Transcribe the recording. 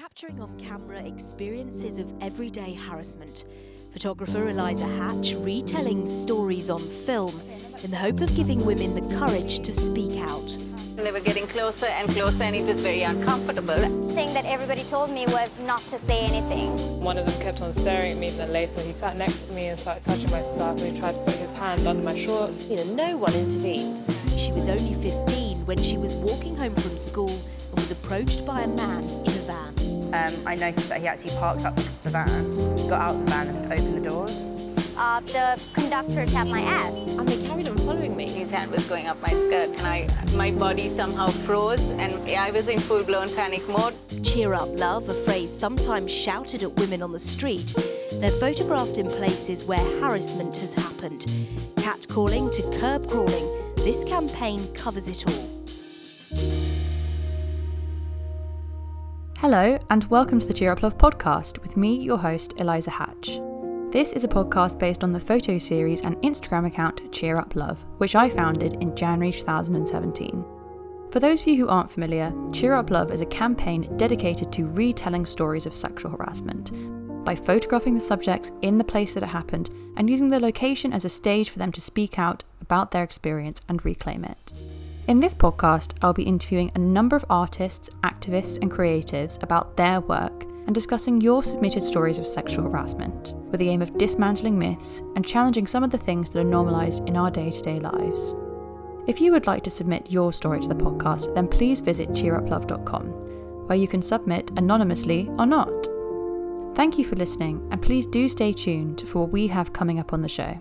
Capturing on camera experiences of everyday harassment, photographer Eliza Hatch retelling stories on film in the hope of giving women the courage to speak out. They were getting closer and closer, and it was very uncomfortable. The thing that everybody told me was not to say anything. One of them kept on staring at me, and then later he sat next to me and started touching my stuff and he tried to put his hand under my shorts. You know, no one intervened. She was only 15 when she was walking home from school and was approached by a man in a van. Um, I noticed that he actually parked up the van, got out of the van and opened the doors. Uh, the conductor tapped my ass. And they carried on following me. His hand was going up my skirt, and I, my body somehow froze, and I was in full-blown panic mode. Cheer up, love, a phrase sometimes shouted at women on the street. They're photographed in places where harassment has happened. Catcalling to curb crawling, this campaign covers it all. Hello, and welcome to the Cheer Up Luv podcast with me, your host, Eliza Hatch. This is a podcast based on the photo series and Instagram account Cheer Up Luv, which I founded in January 2017. For those of you who aren't familiar, Cheer Up Luv is a campaign dedicated to retelling stories of sexual harassment by photographing the subjects in the place that it happened and using the location as a stage for them to speak out about their experience and reclaim it. In this podcast, I'll be interviewing a number of artists, activists, and creatives about their work and discussing your submitted stories of sexual harassment, with the aim of dismantling myths and challenging some of the things that are normalised in our day to day lives. If you would like to submit your story to the podcast, then please visit cheerupluv.com, where you can submit anonymously or not. Thank you for listening, and please do stay tuned for what we have coming up on the show.